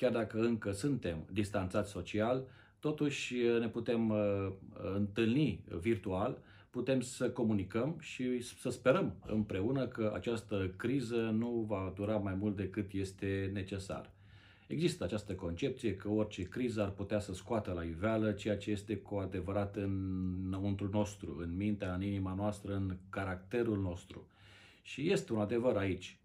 chiar dacă încă suntem distanțați social, totuși ne putem întâlni virtual, putem să comunicăm și să sperăm împreună că această criză nu va dura mai mult decât este necesar. Există această concepție că orice criză ar putea să scoată la iveală ceea ce este cu adevărat înăuntru nostru, în mintea, în inima noastră, în caracterul nostru. Și este un adevăr aici.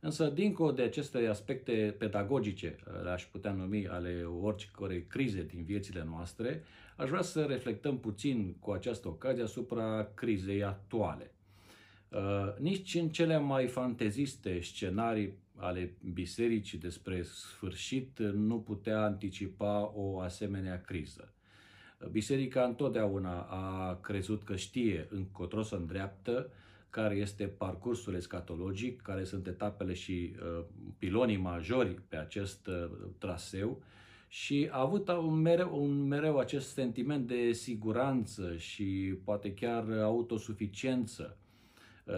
Însă, dincolo de aceste aspecte pedagogice, le-aș putea numi ale oricărei crize din viețile noastre, aș vrea să reflectăm puțin cu această ocazie asupra crizei actuale. Uh, nici în cele mai fanteziste scenarii ale bisericii despre sfârșit nu putea anticipa o asemenea criză. Biserica întotdeauna a crezut că știe încotro să îndreaptă, care este parcursul escatologic, care sunt etapele și uh, pilonii majori pe acest uh, traseu și a avut un mereu, un mereu acest sentiment de siguranță și poate chiar autosuficiență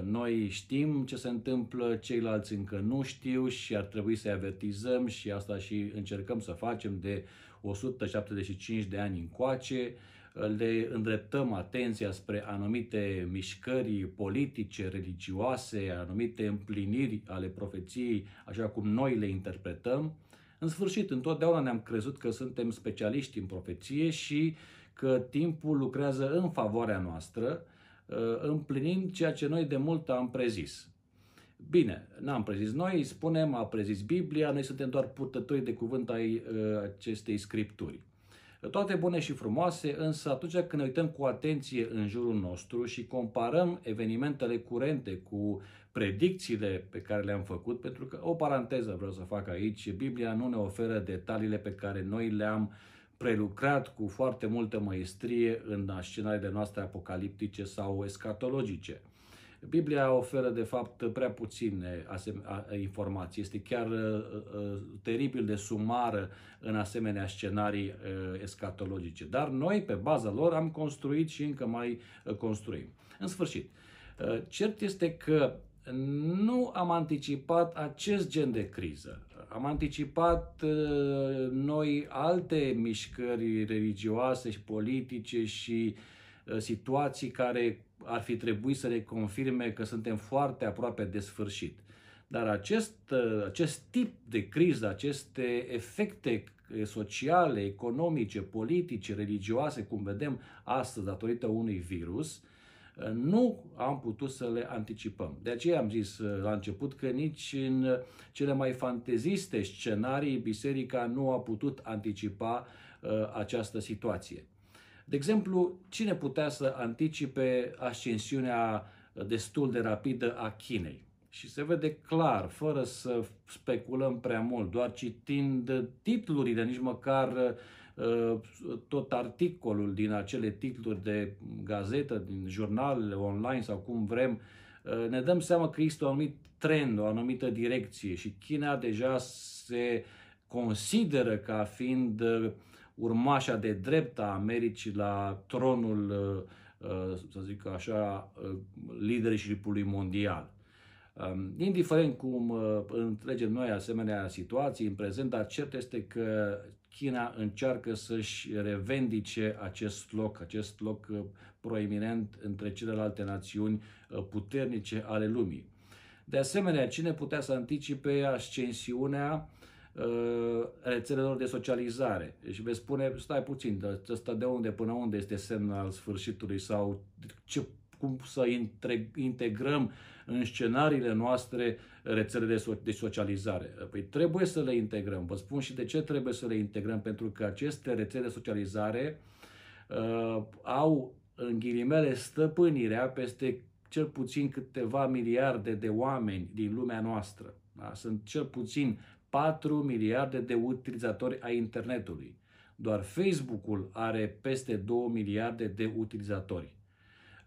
noi știm ce se întâmplă, ceilalți încă nu știu și ar trebui să-i avertizăm și asta și încercăm să facem de 175 de ani încoace. Le îndreptăm atenția spre anumite mișcări politice, religioase, anumite împliniri ale profeției, așa cum noi le interpretăm. În sfârșit, întotdeauna ne-am crezut că suntem specialiști în profeție și că timpul lucrează în favoarea noastră, Uh, împlinind ceea ce noi de mult am prezis. Bine, n-am prezis noi, spunem, a prezis Biblia, noi suntem doar purtători de cuvânt ai uh, acestei scripturi. Toate bune și frumoase, însă atunci când ne uităm cu atenție în jurul nostru și comparăm evenimentele curente cu predicțiile pe care le-am făcut, pentru că o paranteză vreau să fac aici, Biblia nu ne oferă detaliile pe care noi le-am uh, prelucrat cu foarte multă măestrie în scenariile noastre apocaliptice sau escatologice. Biblia oferă, de fapt, prea puține informații. Este chiar uh, uh, teribil de sumară în asemenea scenarii uh, escatologice. Dar noi, pe baza lor, am construit și încă mai uh, construim. În sfârșit, uh, cert este că nu am anticipat acest gen de criză. Am anticipat uh, noi alte mișcări religioase și politice și uh, situații care ar fi trebuit să ne confirme că suntem foarte aproape de sfârșit. Dar acest, uh, acest tip de criză, aceste efecte sociale, economice, politice, religioase, cum vedem astăzi datorită unui virus, nu am putut să le anticipăm. De aceea am zis uh, la început că nici în cele mai fanteziste scenarii biserica nu a putut anticipa uh, această situație. De exemplu, cine putea să anticipe ascensiunea destul de rapidă a Chinei? Și se vede clar, fără să speculăm prea mult, doar citind titlurile, nici măcar uh, Uh, tot articolul din acele titluri de gazetă, din jurnalele online sau cum vrem, uh, ne dăm seama că există un anumit trend, o anumită direcție și China deja se consideră ca fiind uh, urmașa de drept a Americii la tronul, să zic așa, leadership-ului mondial. Um, indiferent cum întregem noi asemenea situații în prezent, dar cert este că China încearcă să-și revendice acest loc, acest loc uh, proeminent între celelalte națiuni uh, puternice ale lumii. De asemenea, cine putea să anticipe ascensiunea uh, rețelelor de socializare. Și veți spune, stai puțin, ăsta de unde până unde este semn al sfârșitului sau ce cum să integrăm în scenariile noastre rețelele de socializare. Păi trebuie să le integrăm. Vă spun și de ce trebuie să le integrăm. Pentru că aceste rețele de socializare uh, au, în ghilimele, stăpânirea peste cel puțin câteva miliarde de oameni din lumea noastră. Da? Sunt cel puțin 4 miliarde de utilizatori ai internetului. Doar Facebook-ul are peste 2 miliarde de utilizatori.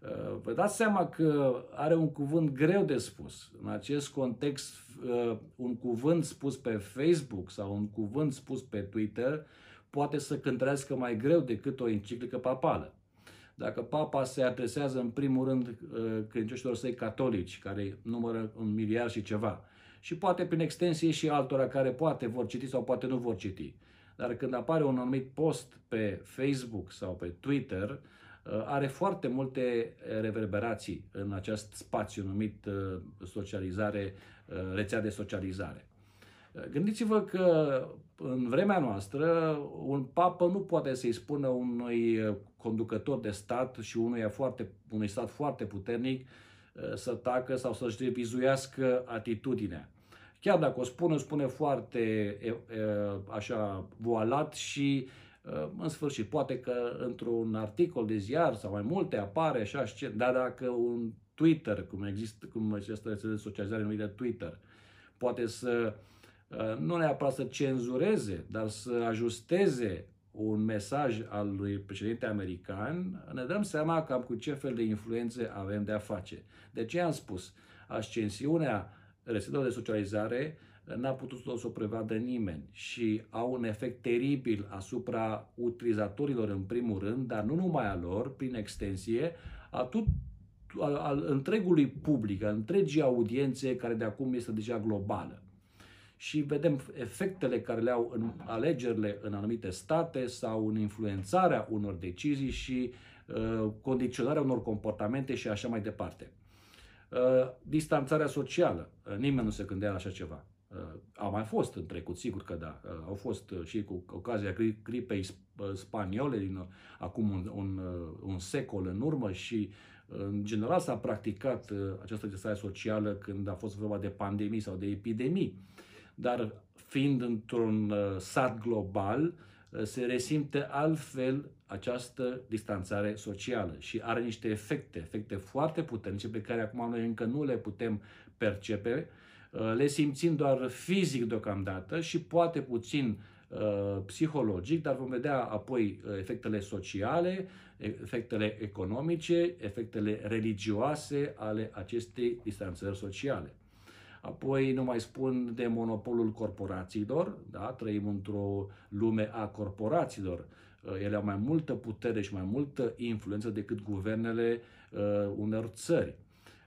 Uh, vă dați seama că are un cuvânt greu de spus. În acest context, uh, un cuvânt spus pe Facebook sau un cuvânt spus pe Twitter poate să cântărească mai greu decât o enciclică papală. Dacă papa se adresează în primul rând uh, credincioșilor săi catolici, care numără un miliard și ceva, și poate prin extensie și altora care poate vor citi sau poate nu vor citi. Dar când apare un anumit post pe Facebook sau pe Twitter, uh, are foarte multe reverberații în acest spațiu numit uh, socializare, uh, rețea de socializare. Gândiți-vă că în vremea noastră un papă nu poate să-i spună unui conducător de stat și unui, foarte, unui stat foarte puternic să tacă sau să-și revizuiască atitudinea. Chiar dacă o spune, o spune foarte așa voalat și în sfârșit, poate că într-un articol de ziar sau mai multe apare așa, dar dacă un Twitter, cum există, cum această rețea de socializare numită Twitter, poate să nu neapărat să cenzureze, dar să ajusteze un mesaj al lui președinte american, ne dăm seama cam cu ce fel de influențe avem de a face. De ce am spus? Ascensiunea rețelelor de socializare n-a putut să o prevadă nimeni și au un efect teribil asupra utilizatorilor în primul rând, dar nu numai a lor, prin extensie, a tot al, al întregului public, a întregii audiențe care de acum este deja globală. Și vedem efectele care le au în alegerile în anumite state sau în influențarea unor decizii și uh, condiționarea unor comportamente și așa mai departe. Uh, distanțarea socială. Uh, nimeni nu se gândea la așa ceva. Uh, a mai fost în trecut, sigur că da. Au fost și cu ocazia gripei spaniole din acum un, un, un secol în urmă și în general s-a practicat această distanțare socială când a fost vorba de pandemii sau de epidemii. Dar fiind într-un sat global, se resimte altfel această distanțare socială și are niște efecte, efecte foarte puternice pe care acum noi încă nu le putem percepe, uh, le simțim doar fizic deocamdată și poate puțin uh, psihologic, dar vom vedea apoi uh, efectele sociale, efectele economice, efectele religioase ale acestei distanțări sociale. Apoi nu mai spun de monopolul corporațiilor, da? trăim într-o lume a corporațiilor. Uh, ele au mai multă putere și mai multă influență decât guvernele uh, unor țări.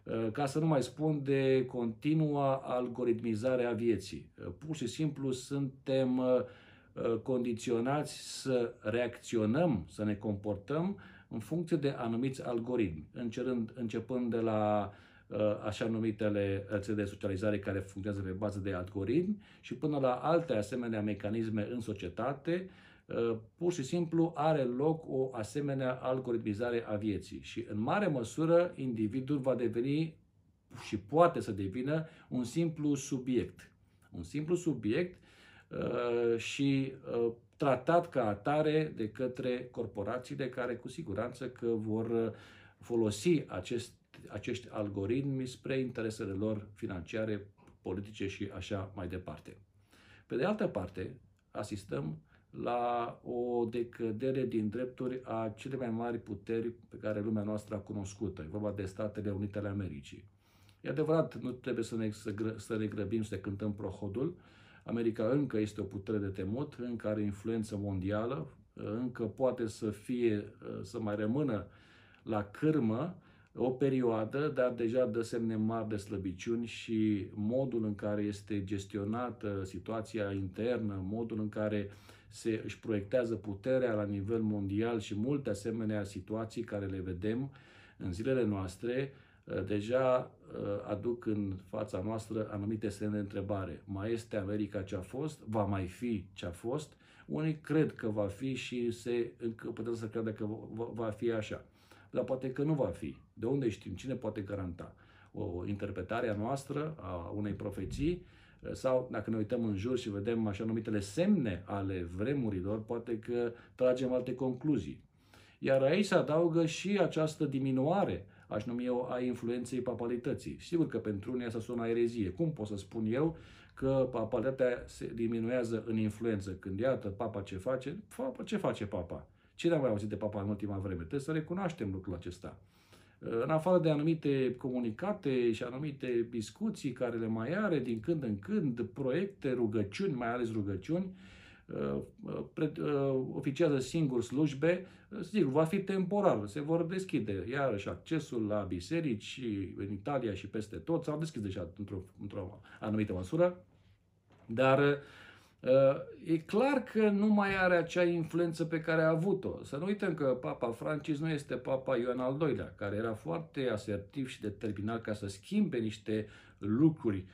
Uh, ca să nu mai spun de continua algoritmizare a vieții. Uh, pur și simplu suntem uh, condiționați să reacționăm, să ne comportăm în funcție de anumiți algoritmi, încerând, începând de la uh, Uh, așa numitele rețele de socializare care funcționează pe bază de algoritmi și până la alte asemenea mecanisme în societate, uh, pur și simplu are loc o asemenea algoritmizare a vieții și în mare măsură individul va deveni și poate să devină un simplu subiect. Un simplu subiect uh, și tratat ca atare de către corporațiile care cu siguranță că vor folosi acest acești algoritmi spre interesele lor financiare, politice și așa mai departe. Pe de altă parte, asistăm la o decădere din drepturi a cele mai mari puteri pe care lumea noastră a cunoscut. E vorba de Statele Unite ale Americii. E adevărat, nu trebuie să ne, să, gră, să ne grăbim să cântăm prohodul. America încă este o putere de temut, încă are influență mondială, încă poate să fie, să mai rămână la cârmă o perioadă, dar deja dă semne mari de slăbiciuni și modul în care este gestionată situația internă, modul în care se își proiectează puterea la nivel mondial și multe asemenea situații care le vedem în zilele noastre, ă, deja ă, aduc în fața noastră anumite semne de întrebare. Mai este America ce a fost? Va mai fi ce a fost? Unii cred că va fi și se, încă putem să credă că va fi așa dar poate că nu va fi. De unde știm? Cine poate garanta? O interpretare a noastră a unei profeții sau dacă ne uităm în jur și vedem așa numitele semne ale vremurilor, poate că tragem alte concluzii. Iar aici se adaugă și această diminuare, aș numi eu, a influenței papalității. Sigur că pentru unii asta sună erezie. Cum pot să spun eu că papalitatea se diminuează în influență? Când iată papa ce face, papa, ce face papa? Cine a mai auzit de papa în ultima vreme? Trebuie să recunoaștem lucrul acesta. În afară de anumite comunicate și anumite discuții care le mai are din când în când, proiecte, rugăciuni, mai ales rugăciuni, oficiază singur slujbe, sigur, va fi temporar, se vor deschide iarăși accesul la biserici în Italia și peste tot, s-au deschis deja într-o, într-o anumită măsură, dar e clar că nu mai are acea influență pe care a avut-o. Să nu uităm că Papa Francis nu este Papa Ioan al II-lea, care era foarte asertiv și determinat ca să schimbe niște lucruri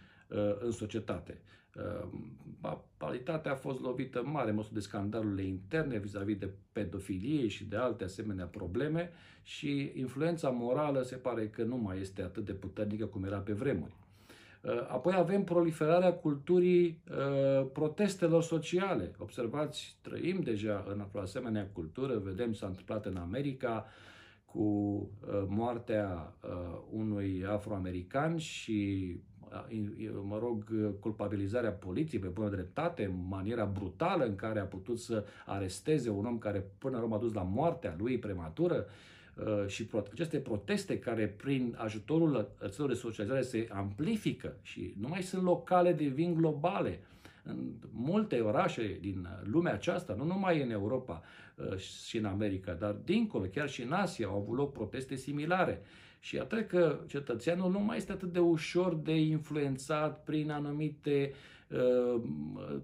în societate. Papalitatea a fost lovită în mare măsură de scandalurile interne vis-a-vis de pedofilie și de alte asemenea probleme și influența morală se pare că nu mai este atât de puternică cum era pe vremuri. Uh, apoi avem proliferarea culturii uh, protestelor sociale. Observați, trăim deja în o asemenea cultură, vedem s-a întâmplat în America cu uh, moartea unui afroamerican și mă rog, culpabilizarea poliției pe bună dreptate, maniera brutală în care a putut să aresteze un om care până la urmă a dus la moartea lui prematură uh, și aceste proteste care prin ajutorul țărilor de socializare se amplifică și nu mai sunt locale, devin globale. În multe orașe din lumea aceasta, nu numai în Europa uh, și în America, dar dincolo, chiar și în Asia, au avut loc proteste similare. Și atât că cetățeanul nu mai este atât de ușor de influențat prin anumite uh,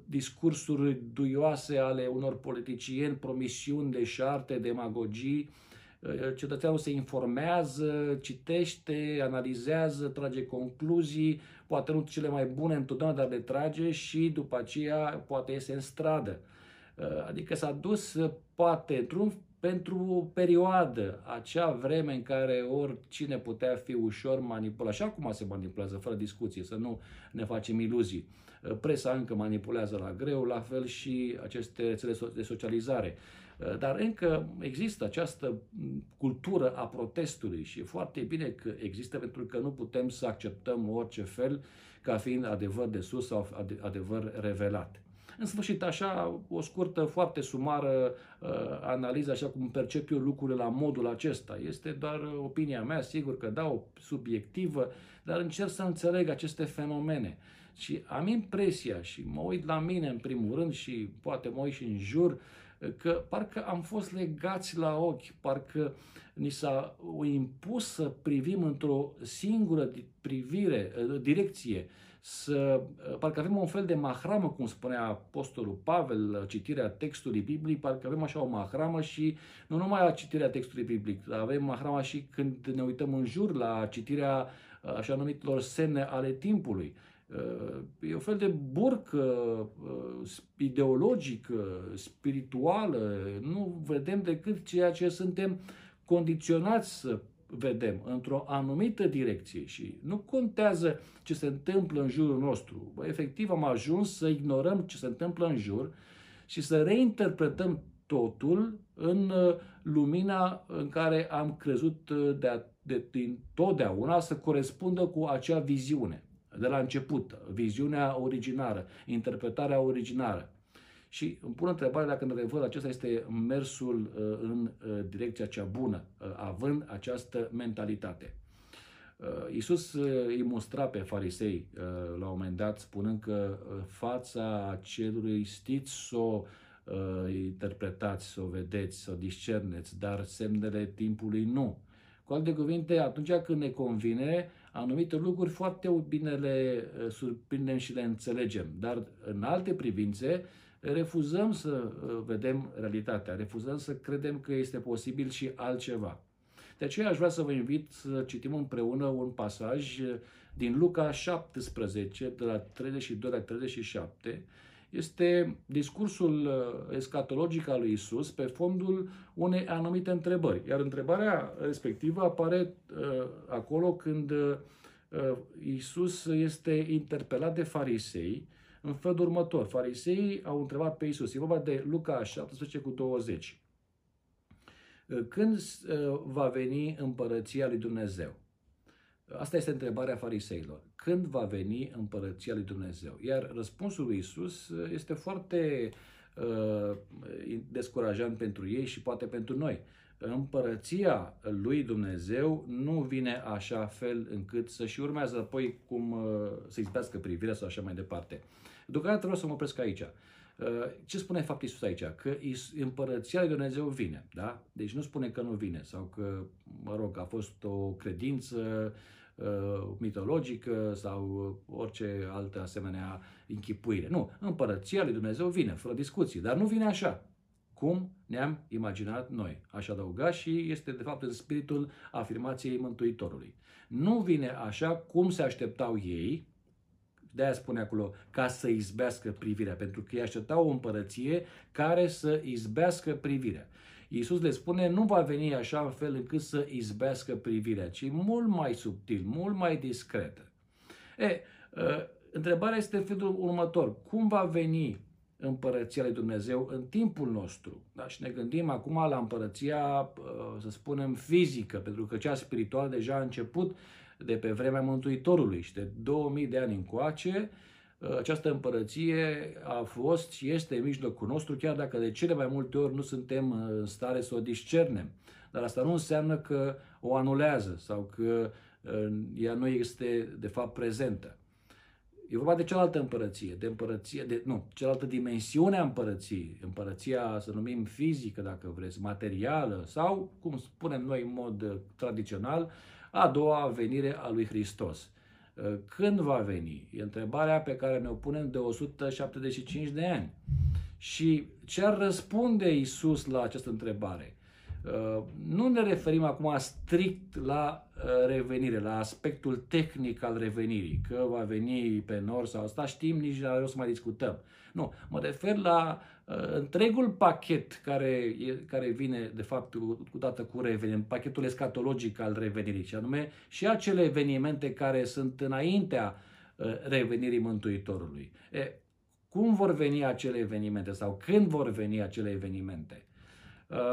discursuri duioase ale unor politicieni, promisiuni de șarte, demagogii. Uh, cetățeanul se informează, citește, analizează, trage concluzii, poate nu cele mai bune întotdeauna, dar le trage și după aceea poate iese în stradă. Uh, adică s-a dus, poate, într-un pentru o perioadă, acea vreme în care oricine putea fi ușor manipulat, așa cum se manipulează, fără discuție, să nu ne facem iluzii. Presa încă manipulează la greu, la fel și aceste rețele de socializare. Dar încă există această cultură a protestului și e foarte bine că există pentru că nu putem să acceptăm orice fel ca fiind adevăr de sus sau adevăr revelat. În sfârșit, așa, o scurtă, foarte sumară uh, analiză, așa cum percep eu lucrurile la modul acesta. Este doar opinia mea, sigur că da, o subiectivă, dar încerc să înțeleg aceste fenomene. Și am impresia și mă uit la mine în primul rând și poate mă uit și în jur, că parcă am fost legați la ochi, parcă ni s-a impus să privim într-o singură privire, uh, direcție, să, uh, parcă avem un fel de mahramă, cum spunea Apostolul Pavel, uh, citirea textului biblic, parcă avem așa o mahramă și nu numai la citirea textului biblic, avem mahrama și când ne uităm în jur la citirea uh, așa numitelor semne ale timpului. E un fel de burcă ideologică, spirituală, nu vedem decât ceea ce suntem condiționați să vedem într-o anumită direcție și nu contează ce se întâmplă în jurul nostru. Bă, efectiv am ajuns să ignorăm ce se întâmplă în jur și să reinterpretăm totul în uh, lumina în care am crezut uh, de, de, din totdeauna să corespundă cu acea viziune de la început, viziunea originară, interpretarea originară. Și îmi pun întrebarea dacă într-adevăr acesta este mersul uh, în uh, direcția cea bună, uh, având această mentalitate. Iisus îi mustra pe farisei la un moment dat, spunând că fața celui știți să o interpretați, să o vedeți, să o discerneți, dar semnele timpului nu. Cu alte cuvinte, atunci când ne convine, anumite lucruri foarte bine le surprindem și le înțelegem, dar în alte privințe refuzăm să uh, vedem realitatea, refuzăm să credem că este posibil și altceva. De aceea aș vrea să vă invit să citim împreună un pasaj uh, din Luca 17, de la 32 la 37. Este discursul uh, escatologic al lui Isus pe fondul unei anumite întrebări. Iar întrebarea respectivă apare acolo când Isus este interpelat de farisei în felul următor. Fariseii au întrebat pe Isus. E vorba de Luca 17 cu 20. Când uh, va veni împărăția lui Dumnezeu? Asta este întrebarea fariseilor. Când va veni împărăția lui Dumnezeu? Iar răspunsul lui Isus uh, este foarte uh, descurajant pentru ei și poate pentru noi. Împărăția lui Dumnezeu nu vine așa fel încât să și urmează apoi cum uh, să-i privirea sau așa mai departe. Deocamdată vreau să mă opresc aici. Ce spune fapt Iisus aici? Că împărăția lui Dumnezeu vine, da? Deci nu spune că nu vine sau că, mă rog, a fost o credință uh, mitologică sau orice altă asemenea închipuire. Nu, împărăția lui Dumnezeu vine, fără discuții, dar nu vine așa cum ne-am imaginat noi. Aș adăuga și este de fapt în spiritul afirmației Mântuitorului. Nu vine așa cum se așteptau ei, de aia spune acolo, ca să izbească privirea, pentru că ei așteptau o împărăție care să izbească privirea. Iisus le spune, nu va veni așa în fel încât să izbească privirea, ci mult mai subtil, mult mai discretă. E, ă, întrebarea este felul următor. Cum va veni împărăția lui Dumnezeu în timpul nostru. Da? Și ne gândim acum la împărăția, să spunem, fizică, pentru că cea spirituală deja a început de pe vremea Mântuitorului și de 2000 de ani încoace, această împărăție a fost și este în mijlocul nostru, chiar dacă de cele mai multe ori nu suntem în stare să o discernem. Dar asta nu înseamnă că o anulează sau că ea nu este de fapt prezentă. E vorba de cealaltă împărăție, de împărăție, de, nu, cealaltă dimensiune a împărăției, împărăția, să numim fizică, dacă vreți, materială, sau, cum spunem noi în mod uh, tradițional, a doua venire a lui Hristos. Uh, când va veni? E întrebarea pe care ne-o punem de 175 de ani. Și ce ar răspunde Isus la această întrebare? Uh, nu ne referim acum strict la uh, revenire, la aspectul tehnic al revenirii, că va veni pe nord sau asta, știm, nici nu o să mai discutăm. Nu, mă refer la uh, întregul pachet care, care vine, de fapt, cu dată cu revenirea, pachetul escatologic al revenirii, și anume și acele evenimente care sunt înaintea revenirii Mântuitorului. E, cum vor veni acele evenimente sau când vor veni acele evenimente?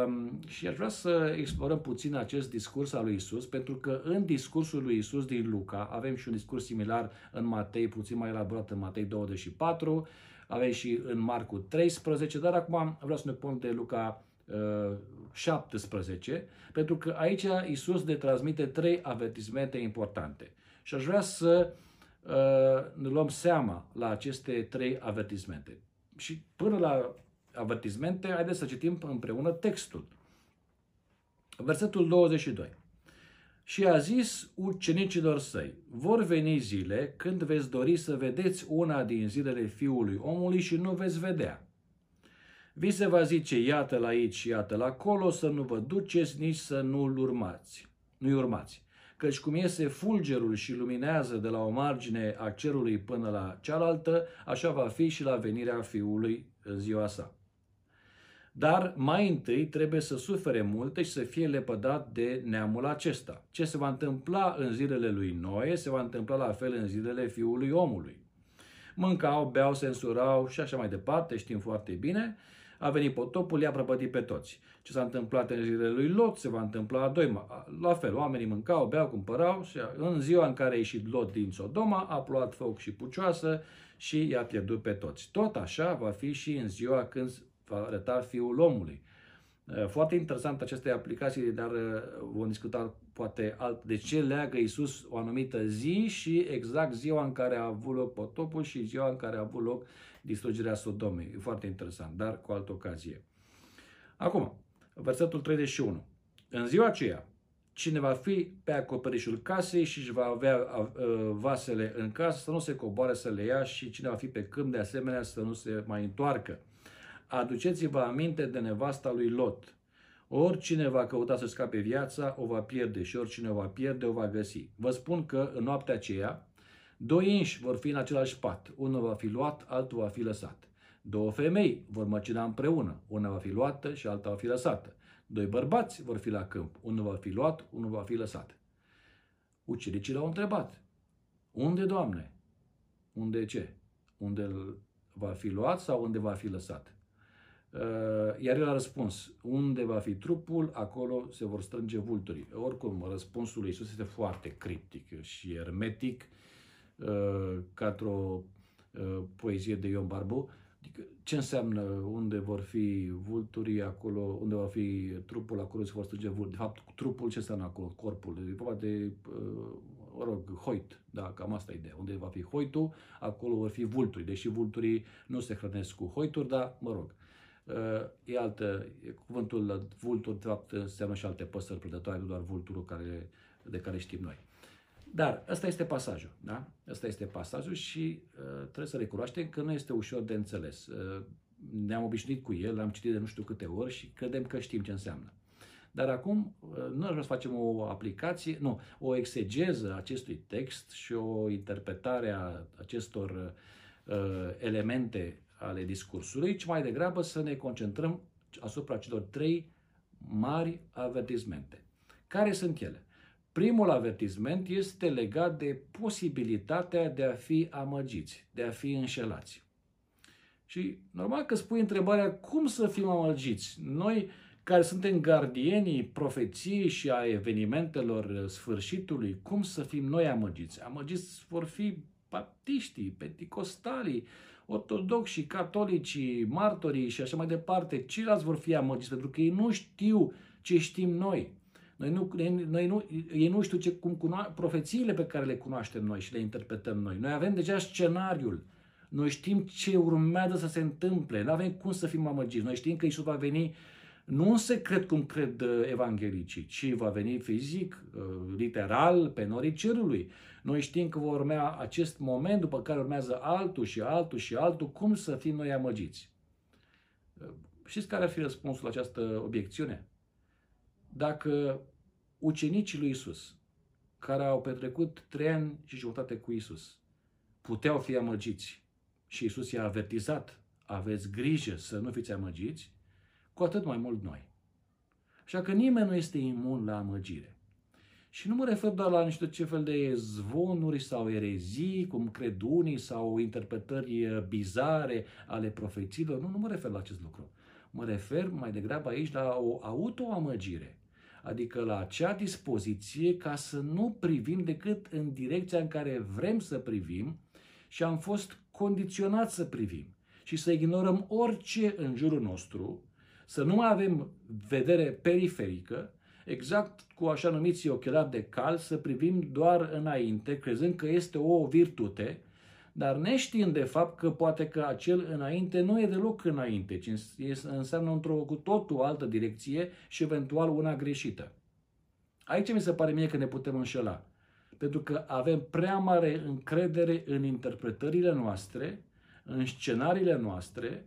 Um, și aș vrea să explorăm puțin acest discurs al lui Isus, pentru că în discursul lui Isus din Luca, avem și un discurs similar în Matei, puțin mai elaborat în Matei 24, avem și în Marcu 13, dar acum vreau să ne pun de Luca uh, 17, pentru că aici Isus ne transmite trei avertismente importante. Și aș vrea să uh, ne luăm seama la aceste trei avertismente. Și până la avertizmente, haideți să citim împreună textul. Versetul 22. Și a zis ucenicilor săi, vor veni zile când veți dori să vedeți una din zilele Fiului omului și nu veți vedea. Vi se va zice, iată-l aici și iată-l acolo, să nu vă duceți, nici să nu-l urmați. Nu-i urmați. Căci cum iese fulgerul și luminează de la o margine a cerului până la cealaltă, așa va fi și la venirea Fiului în ziua sa. Dar mai întâi trebuie să sufere multe și să fie lepădat de neamul acesta. Ce se va întâmpla în zilele lui Noe, se va întâmpla la fel în zilele fiului omului. Mâncau, beau, censurau și așa mai departe, știm foarte bine. A venit potopul, i-a prăpădit pe toți. Ce s-a întâmplat în zilele lui Lot se va întâmpla a doi. La fel, oamenii mâncau, beau, cumpărau și în ziua în care a ieșit Lot din Sodoma, a plouat foc și pucioasă și i-a pierdut pe toți. Tot așa va fi și în ziua când va arăta Fiul omului. Uh, foarte interesant aceste aplicații, dar uh, vom discuta poate alt. De ce leagă Isus o anumită zi și exact ziua în care a avut loc potopul și ziua în care a avut loc distrugerea Sodomei. E foarte interesant, dar cu altă ocazie. Acum, versetul 31. În ziua aceea, cine va fi pe acoperișul casei și își va avea uh, vasele în casă, să nu se coboare să le ia și cine va fi pe câmp de asemenea să nu se mai întoarcă aduceți-vă aminte de nevasta lui Lot. Oricine va căuta să scape viața, o va pierde și oricine o va pierde, o va găsi. Vă spun că în noaptea aceea, doi inși vor fi în același pat. Unul va fi luat, altul va fi lăsat. Două femei vor măcina împreună. Una va fi luată și alta va fi lăsată. Doi bărbați vor fi la câmp. Unul va fi luat, unul va fi lăsat. Ucenicii l-au întrebat. Unde, Doamne? Unde ce? Unde va fi luat sau unde va fi lăsat? Uh, iar el a răspuns, unde va fi trupul, acolo se vor strânge vulturii. Oricum, răspunsul lui Iisus este foarte criptic și ermetic, uh, ca într-o uh, poezie de Ion Barbu. Adică, ce înseamnă unde vor fi vulturii acolo, unde va fi trupul, acolo se vor strânge vulturi. De fapt, trupul ce înseamnă acolo? Corpul. E vorba de, uh, mă rog, hoit. Da, cam asta e ideea. Unde va fi hoitul, acolo vor fi vulturi. Deși vulturii nu se hrănesc cu hoituri, dar, mă rog, uh, e altă, e cuvântul vultur, de fapt, înseamnă și alte păsări prădătoare, nu doar vulturul care, de care știm noi. Dar ăsta este pasajul, da? Ăsta este pasajul și uh, trebuie să recunoaștem că nu este ușor de înțeles. Uh, ne-am obișnuit cu el, l-am citit de nu știu câte ori și credem că știm ce înseamnă. Dar acum uh, nu aș vrea să facem o aplicație, nu, o exegeză acestui text și o interpretare a acestor uh, elemente ale discursului, ci mai degrabă să ne concentrăm asupra celor trei mari avertismente. Care sunt ele? Primul avertisment este legat de posibilitatea de a fi amăgiți, de a fi înșelați. Și normal că spui întrebarea cum să fim amăgiți. Noi care suntem gardienii profeției și a evenimentelor sfârșitului, cum să fim noi amăgiți? Amăgiți vor fi baptiștii, penticostalii, ortodoxi, catolicii, martorii și așa mai departe. Ceilalți vor fi amăgiți pentru că ei nu știu ce știm noi. Noi nu, noi nu, ei nu știu ce, cum cunoa, profețiile pe care le cunoaștem noi și le interpretăm noi. Noi avem deja scenariul. Noi știm ce urmează să se întâmple. Nu avem cum să fim amăgiți. Noi știm că Isus va veni nu în secret cum cred uh, evanghelicii, ci va veni fizic, uh, literal, pe norii cerului. Noi știm că va urmea acest moment, după care urmează altul și altul și altul. Cum să fim noi amăgiți? Uh, știți care ar fi răspunsul la această obiecțiune? dacă ucenicii lui Isus, care au petrecut trei ani și jumătate cu Isus, puteau fi amăgiți și Isus i-a avertizat, aveți grijă să nu fiți amăgiți, cu atât mai mult noi. Așa că nimeni nu este imun la amăgire. Și nu mă refer doar la niște ce fel de zvonuri sau erezii, cum cred unii, sau interpretări bizare ale profețiilor. Nu, nu mă refer la acest lucru. Mă refer mai degrabă aici la o autoamăgire adică la acea dispoziție ca să nu privim decât în direcția în care vrem să privim și am fost condiționați să privim și să ignorăm orice în jurul nostru, să nu mai avem vedere periferică, exact cu așa numiți ochelari de cal, să privim doar înainte, crezând că este o virtute, dar neștiind de fapt că poate că acel înainte nu e deloc înainte, ci înseamnă într-o cu totul altă direcție și eventual una greșită. Aici mi se pare mie că ne putem înșela, pentru că avem prea mare încredere în interpretările noastre, în scenariile noastre,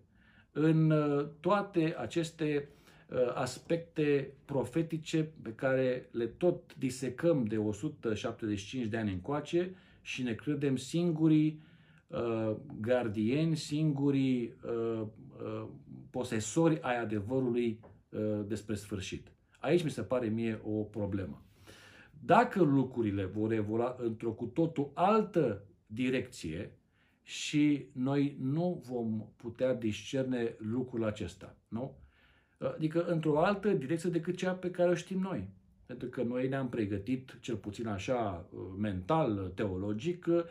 în uh, toate aceste uh, aspecte profetice pe care le tot disecăm de 175 de ani încoace și ne credem singurii uh, gardieni, singurii uh, uh, posesori ai adevărului uh, despre sfârșit. Aici mi se pare mie o problemă. Dacă lucrurile vor evolua într-o cu totul altă direcție și noi nu vom putea discerne lucrul acesta, nu? Adică într-o altă direcție decât cea pe care o știm noi. Pentru că noi ne-am pregătit, cel puțin așa mental, teologic, Uh,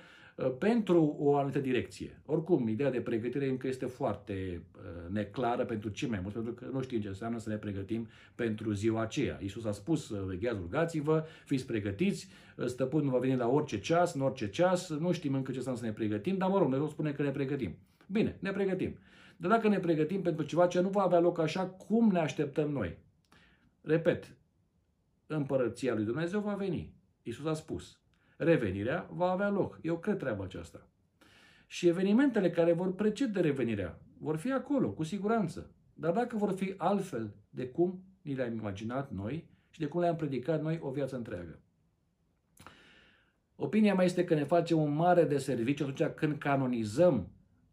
pentru o anumită direcție. Oricum, ideea de pregătire încă este foarte uh, neclară pentru ce mai mult, pentru că nu știm ce înseamnă să ne pregătim pentru ziua aceea. Iisus a spus, uh, vegheați, rugați-vă, fiți pregătiți, stăpânul va veni la orice ceas, în orice ceas, nu știm încă ce înseamnă să ne pregătim, dar mă rog, noi spune că ne pregătim. Bine, ne pregătim. Dar dacă ne pregătim pentru ceva ce nu va avea loc așa cum ne așteptăm noi, repet, împărăția lui Dumnezeu va veni. Iisus a spus, revenirea va avea loc. Eu cred treaba aceasta. Și evenimentele care vor precede revenirea vor fi acolo, cu siguranță. Dar dacă vor fi altfel de cum ni le-am imaginat noi și de cum le-am predicat noi o viață întreagă. Opinia mea este că ne facem un mare de serviciu atunci când canonizăm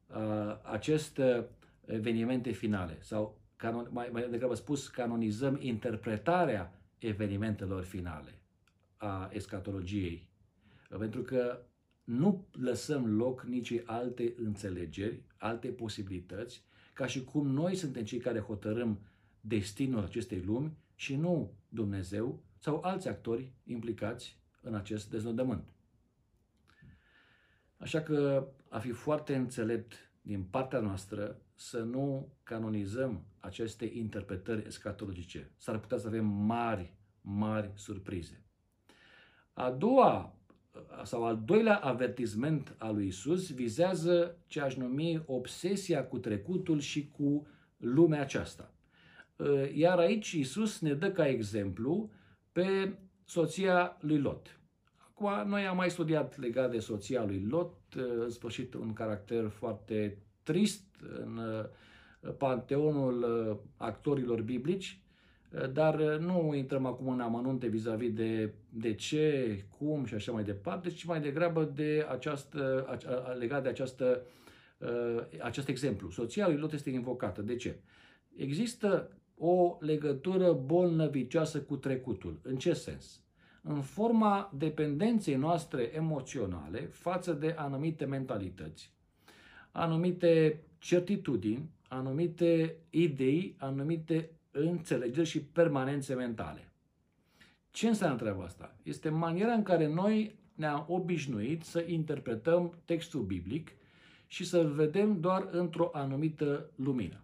uh, aceste evenimente finale sau canon, mai, mai degrabă spus, canonizăm interpretarea evenimentelor finale a escatologiei pentru că nu lăsăm loc nici alte înțelegeri, alte posibilități, ca și cum noi suntem cei care hotărâm destinul acestei lumi și nu Dumnezeu sau alți actori implicați în acest deznodământ. Așa că a fi foarte înțelept din partea noastră să nu canonizăm aceste interpretări escatologice. S-ar putea să avem mari, mari surprize. A doua sau al doilea avertisment al lui Isus vizează ce aș numi obsesia cu trecutul și cu lumea aceasta. Iar aici Isus ne dă ca exemplu pe soția lui Lot. Acum, noi am mai studiat legat de soția lui Lot, în sfârșit un caracter foarte trist în panteonul actorilor biblici, dar nu intrăm acum în amănunte vis-a-vis de, de ce, cum și așa mai departe, ci mai degrabă de această, legat de această, acest exemplu. Soția lui Lot este invocată. De ce? Există o legătură bolnăvicioasă cu trecutul. În ce sens? În forma dependenței noastre emoționale față de anumite mentalități, anumite certitudini, anumite idei, anumite înțelegeri și permanențe mentale. Ce înseamnă treaba asta? Este maniera în care noi ne-am obișnuit să interpretăm textul biblic și să-l vedem doar într-o anumită lumină.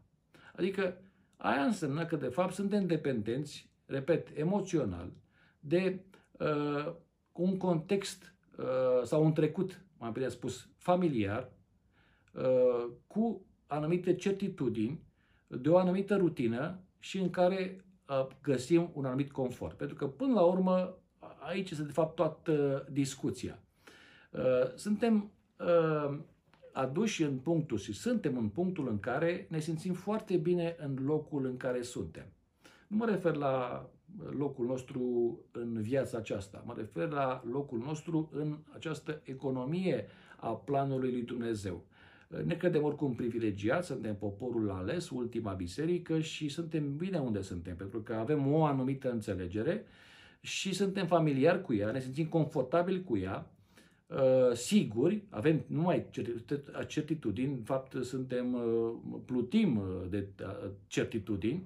Adică aia înseamnă că de fapt suntem dependenți, repet, emoțional, de uh, un context uh, sau un trecut, mai bine spus, familiar, uh, cu anumite certitudini, de o anumită rutină și în care uh, găsim un anumit confort. Pentru că, până la urmă, aici este de fapt toată discuția. Uh, suntem uh, aduși în punctul și suntem în punctul în care ne simțim foarte bine în locul în care suntem. Nu mă refer la locul nostru în viața aceasta, mă refer la locul nostru în această economie a planului lui Dumnezeu. Ne credem oricum privilegiați, suntem poporul ales, ultima biserică și suntem bine unde suntem, pentru că avem o anumită înțelegere și suntem familiari cu ea, ne simțim confortabil cu ea, uh, siguri, avem numai certitudini, în fapt suntem, uh, plutim uh, de certitudini,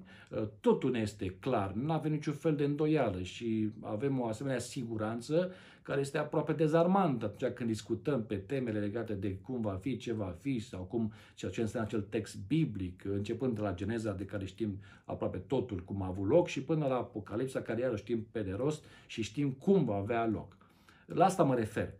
totul ne este clar, nu avem niciun fel de îndoială și avem o asemenea siguranță care este aproape dezarmant atunci când discutăm pe temele legate de cum va fi, ce va fi sau cum, ceea ce înseamnă acel text biblic, începând de la Geneza de care știm aproape totul cum a avut loc și până la Apocalipsa care iară știm pe de rost și știm cum va avea loc. La asta mă refer.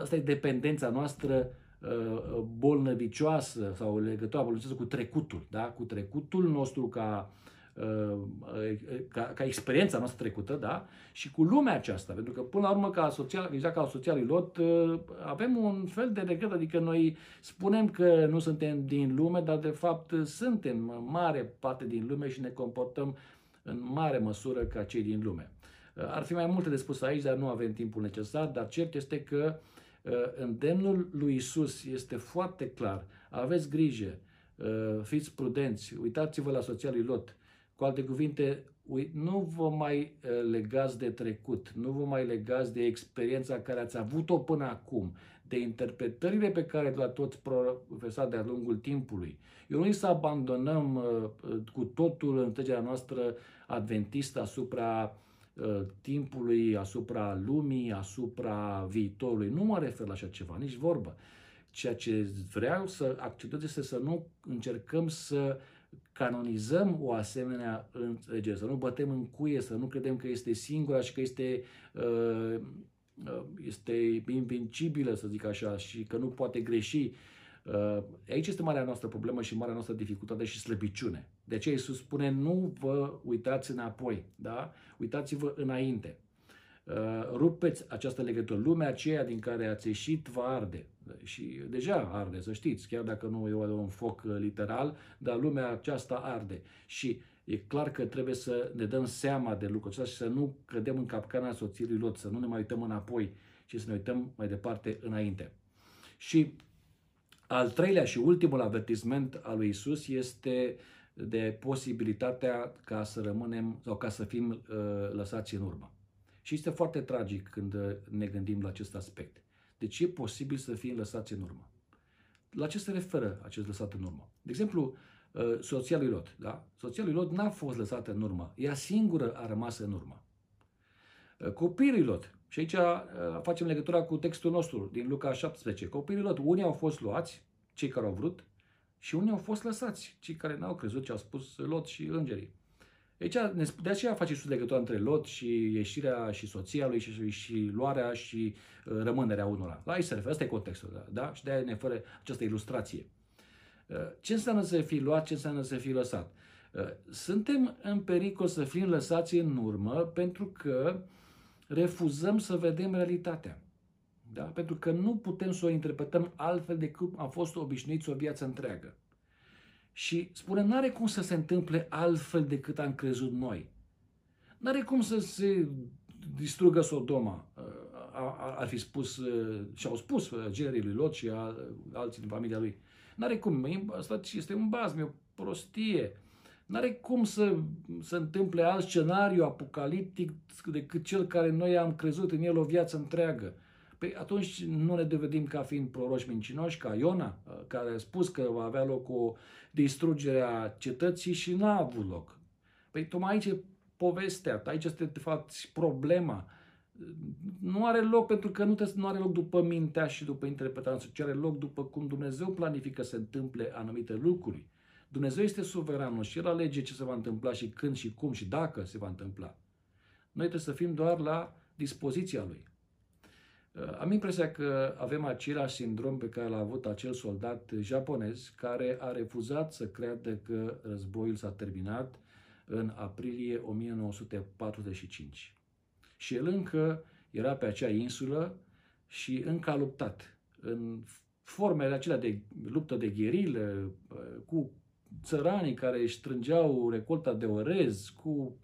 Asta e dependența noastră uh, bolnăvicioasă sau legătura bolnăvicioasă cu trecutul, da? cu trecutul nostru ca uh, Uh, ca, ca experiența noastră trecută, da? Și cu lumea aceasta, pentru că până la urmă ca social, exact ca social Lot, uh, avem un fel de regret, adică noi spunem că nu suntem din lume, dar de fapt suntem în mare parte din lume și ne comportăm în mare măsură ca cei din lume. Uh, ar fi mai multe de spus aici, dar nu avem timpul necesar, dar cert este că îndemnul lui Isus este foarte clar. Aveți grijă, fiți prudenți, uitați-vă la soția lui Lot, cu alte cuvinte, nu vă mai uh, legați de trecut, nu vă mai legați de experiența care ați avut-o până acum, de interpretările pe care le-a toți profesat de-a lungul timpului. Eu nu să abandonăm uh, uh, cu totul înțelegerea noastră adventistă asupra timpului, asupra lumii, asupra viitorului. Nu mă refer la așa ceva, nici vorbă. Ceea ce vreau să acceptez este să nu încercăm să uh, canonizăm o asemenea înțelegere, să nu bătem în cuie, să nu credem că este singura și că este, uh, uh, este invincibilă, să zic așa, și că nu poate greși. Uh, aici este marea noastră problemă și marea noastră dificultate și slăbiciune. De aceea Iisus spune, nu vă uitați înapoi, da? uitați-vă înainte. Rupeți această legătură. Lumea aceea din care ați ieșit va arde. Și deja arde, să știți, chiar dacă nu e un foc uh, literal, dar lumea aceasta arde. Și e clar că trebuie să ne dăm seama de lucrul acesta și să nu cădem în capcana soției lui Lot, să nu ne mai uităm înapoi, ci să ne uităm mai departe înainte. Și al treilea și ultimul avertisment al lui Isus este de posibilitatea ca să rămânem sau ca să fim uh, lăsați în urmă. Și este foarte tragic când uh, ne gândim la acest aspect. Deci e posibil să fie lăsați în urmă. La ce se referă acest lăsat în urmă? De exemplu, uh, soția lui Lot. Da? Soția lui Lot n-a fost lăsată în urmă. Ea singură a rămas în urmă. Uh, copiii lui Lot. Și aici uh, facem legătura cu textul nostru din Luca 17. Copiii lui Lot, unii au fost luați, cei care au vrut, Și unii au fost lăsați, cei care n-au crezut ce au spus Lot și îngerii. Deci, de aceea face sus legătura între Lot și ieșirea și soția lui și, și luarea și uh, rămânerea unora. La aici se referă, ăsta e contextul, da? da? Și de-aia ne fără această ilustrație. Uh, ce înseamnă să fii luat, ce înseamnă să fii lăsat? Uh, suntem în pericol să fim lăsați în urmă pentru că refuzăm să vedem realitatea. Da? Pentru că nu putem să o interpretăm altfel decât am fost obișnuiți o viață întreagă. Și spune, nu are cum să se întâmple altfel decât am crezut noi. Nu are cum să se distrugă Sodoma, uh, ar fi spus uh, și au spus uh, gerii lui Lot și alții din familia lui. Nu are cum, asta este un bazm, e o prostie. Nu are cum să se întâmple alt scenariu apocaliptic decât cel care noi am crezut în el o viață întreagă. Păi atunci nu ne dovedim ca fiind proroși mincinoși, ca Iona, care a spus că va avea loc o distrugere a cetății și n-a avut loc. Păi tocmai aici e povestea, aici este de fapt problema. Nu are loc pentru că nu, te, nu are loc după mintea și după interpretarea ci are loc după cum Dumnezeu planifică să întâmple anumite lucruri. Dumnezeu este suveranul și El alege ce se va întâmpla și când și cum și dacă se va întâmpla. Noi trebuie să fim doar la dispoziția Lui. Uh, am impresia că avem același sindrom pe care l-a avut acel soldat japonez care a refuzat să creadă că războiul s-a terminat în aprilie 1945. Și el încă era pe acea insulă și încă a luptat în formele acelea de luptă de gherilă, uh, cu țăranii care își strângeau recolta de orez, cu Uh,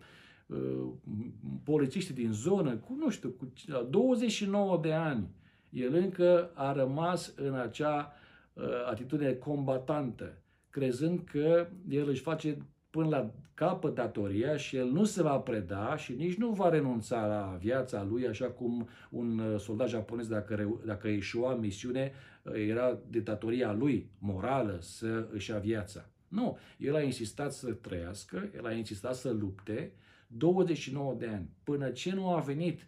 polițiștii din zonă, cu, nu știu, cu 29 de ani, el încă a rămas în acea uh, atitudine combatantă, crezând că el își face până la capăt datoria și el nu se va preda și nici nu va renunța la viața lui, așa cum un uh, soldat japonez, dacă, dacă ieșua misiune, uh, era de datoria lui morală să își ia viața. Nu, el a insistat să trăiască, el a insistat să lupte 29 de ani, până ce nu a venit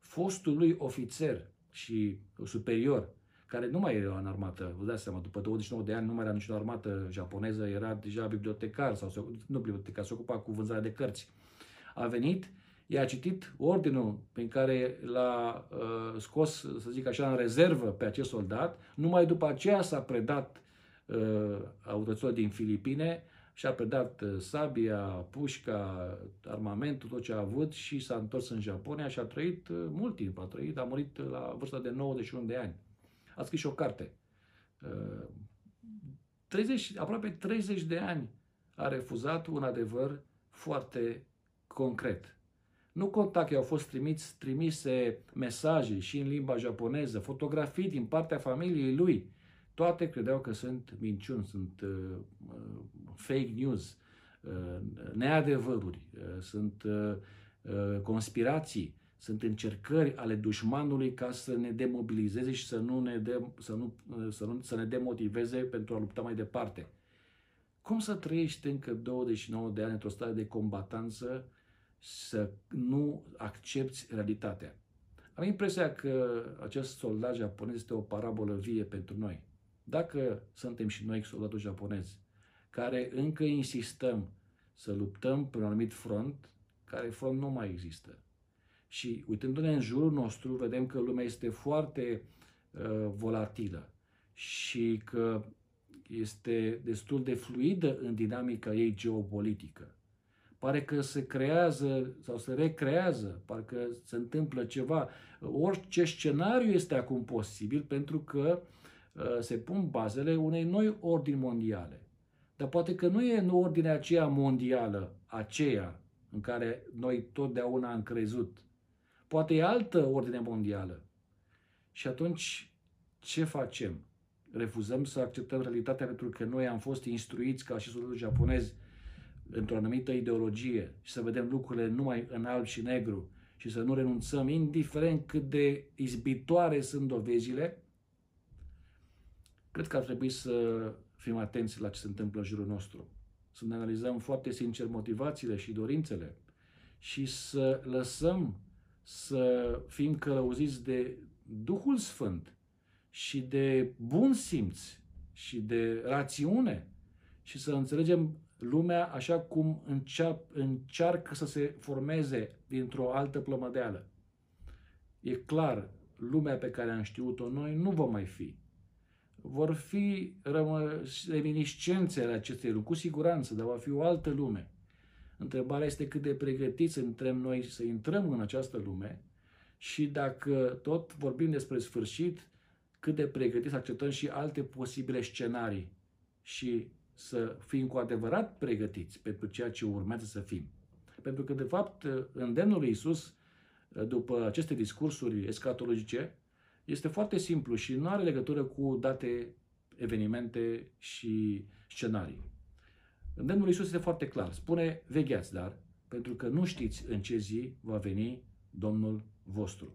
fostul lui ofițer și superior, care nu mai era în armată, vă dați seama, după 29 de ani nu mai era nicio armată japoneză, era deja bibliotecar sau nu bibliotecar, se ocupa cu vânzarea de cărți. A venit, i-a citit ordinul prin care l-a uh, scos, să zic așa, în rezervă pe acest soldat, numai după aceea s-a predat uh, autorităților din Filipine, și-a predat uh, sabia, pușca, armamentul, tot ce a avut și s-a întors în Japonia și a trăit uh, mult timp. A trăit, a murit la vârsta de 91 de ani. A scris și o carte. 30, uh, aproape 30 de ani a refuzat un adevăr foarte concret. Nu conta că au fost trimiți, trimise mesaje și în limba japoneză, fotografii din partea familiei lui, toate credeau că sunt minciuni, sunt uh, uh, fake news, uh, neadevăruri, uh, sunt uh, uh, conspirații, sunt încercări ale dușmanului ca să ne demobilizeze și să nu ne, de, să nu, uh, să nu, să ne demotiveze pentru a lupta mai departe. Cum să trăiești încă 29 de ani într-o stare de combatanță să nu accepti realitatea? Am impresia că acest soldat japonez este o parabolă vie pentru noi. Dacă suntem și noi soldatul japonezi, care încă insistăm să luptăm pe un anumit front, care front nu mai există. Și uitându-ne în jurul nostru, vedem că lumea este foarte uh, volatilă și că este destul de fluidă în dinamica ei geopolitică. Pare că se creează sau se recrează, parcă se întâmplă ceva. Orice scenariu este acum posibil pentru că uh, Uh, se pun bazele unei noi ordini mondiale. Dar poate că nu e în ordinea aceea mondială, aceea în care noi totdeauna am crezut. Poate e altă ordine mondială. Și atunci, ce facem? Refuzăm să acceptăm realitatea pentru că noi am fost instruiți ca și soldatul japonez într-o anumită ideologie și să vedem lucrurile numai în alb și negru și să nu renunțăm, indiferent cât de izbitoare sunt dovezile, Cred că ar trebui să fim atenți la ce se întâmplă în jurul nostru, să ne analizăm foarte sincer motivațiile și dorințele și să lăsăm să fim călăuziți de Duhul Sfânt și de bun simț și de rațiune și să înțelegem lumea așa cum încearcă să se formeze dintr-o altă plămădeală. E clar, lumea pe care am știut-o noi nu va mai fi. Vor fi reminiscențe ale acestei lumi, cu siguranță, dar va fi o altă lume. Întrebarea este cât de pregătiți suntem noi să intrăm în această lume și dacă tot vorbim despre sfârșit, cât de pregătiți să acceptăm și alte posibile scenarii și să fim cu adevărat pregătiți pentru ceea ce urmează să fim. Pentru că, de fapt, îndemnul lui Isus, după aceste discursuri escatologice, este foarte simplu și nu are legătură cu date, evenimente și scenarii. Îndemnul lui Isus este foarte clar. Spune, vegheați, dar, pentru că nu știți în ce zi va veni Domnul vostru.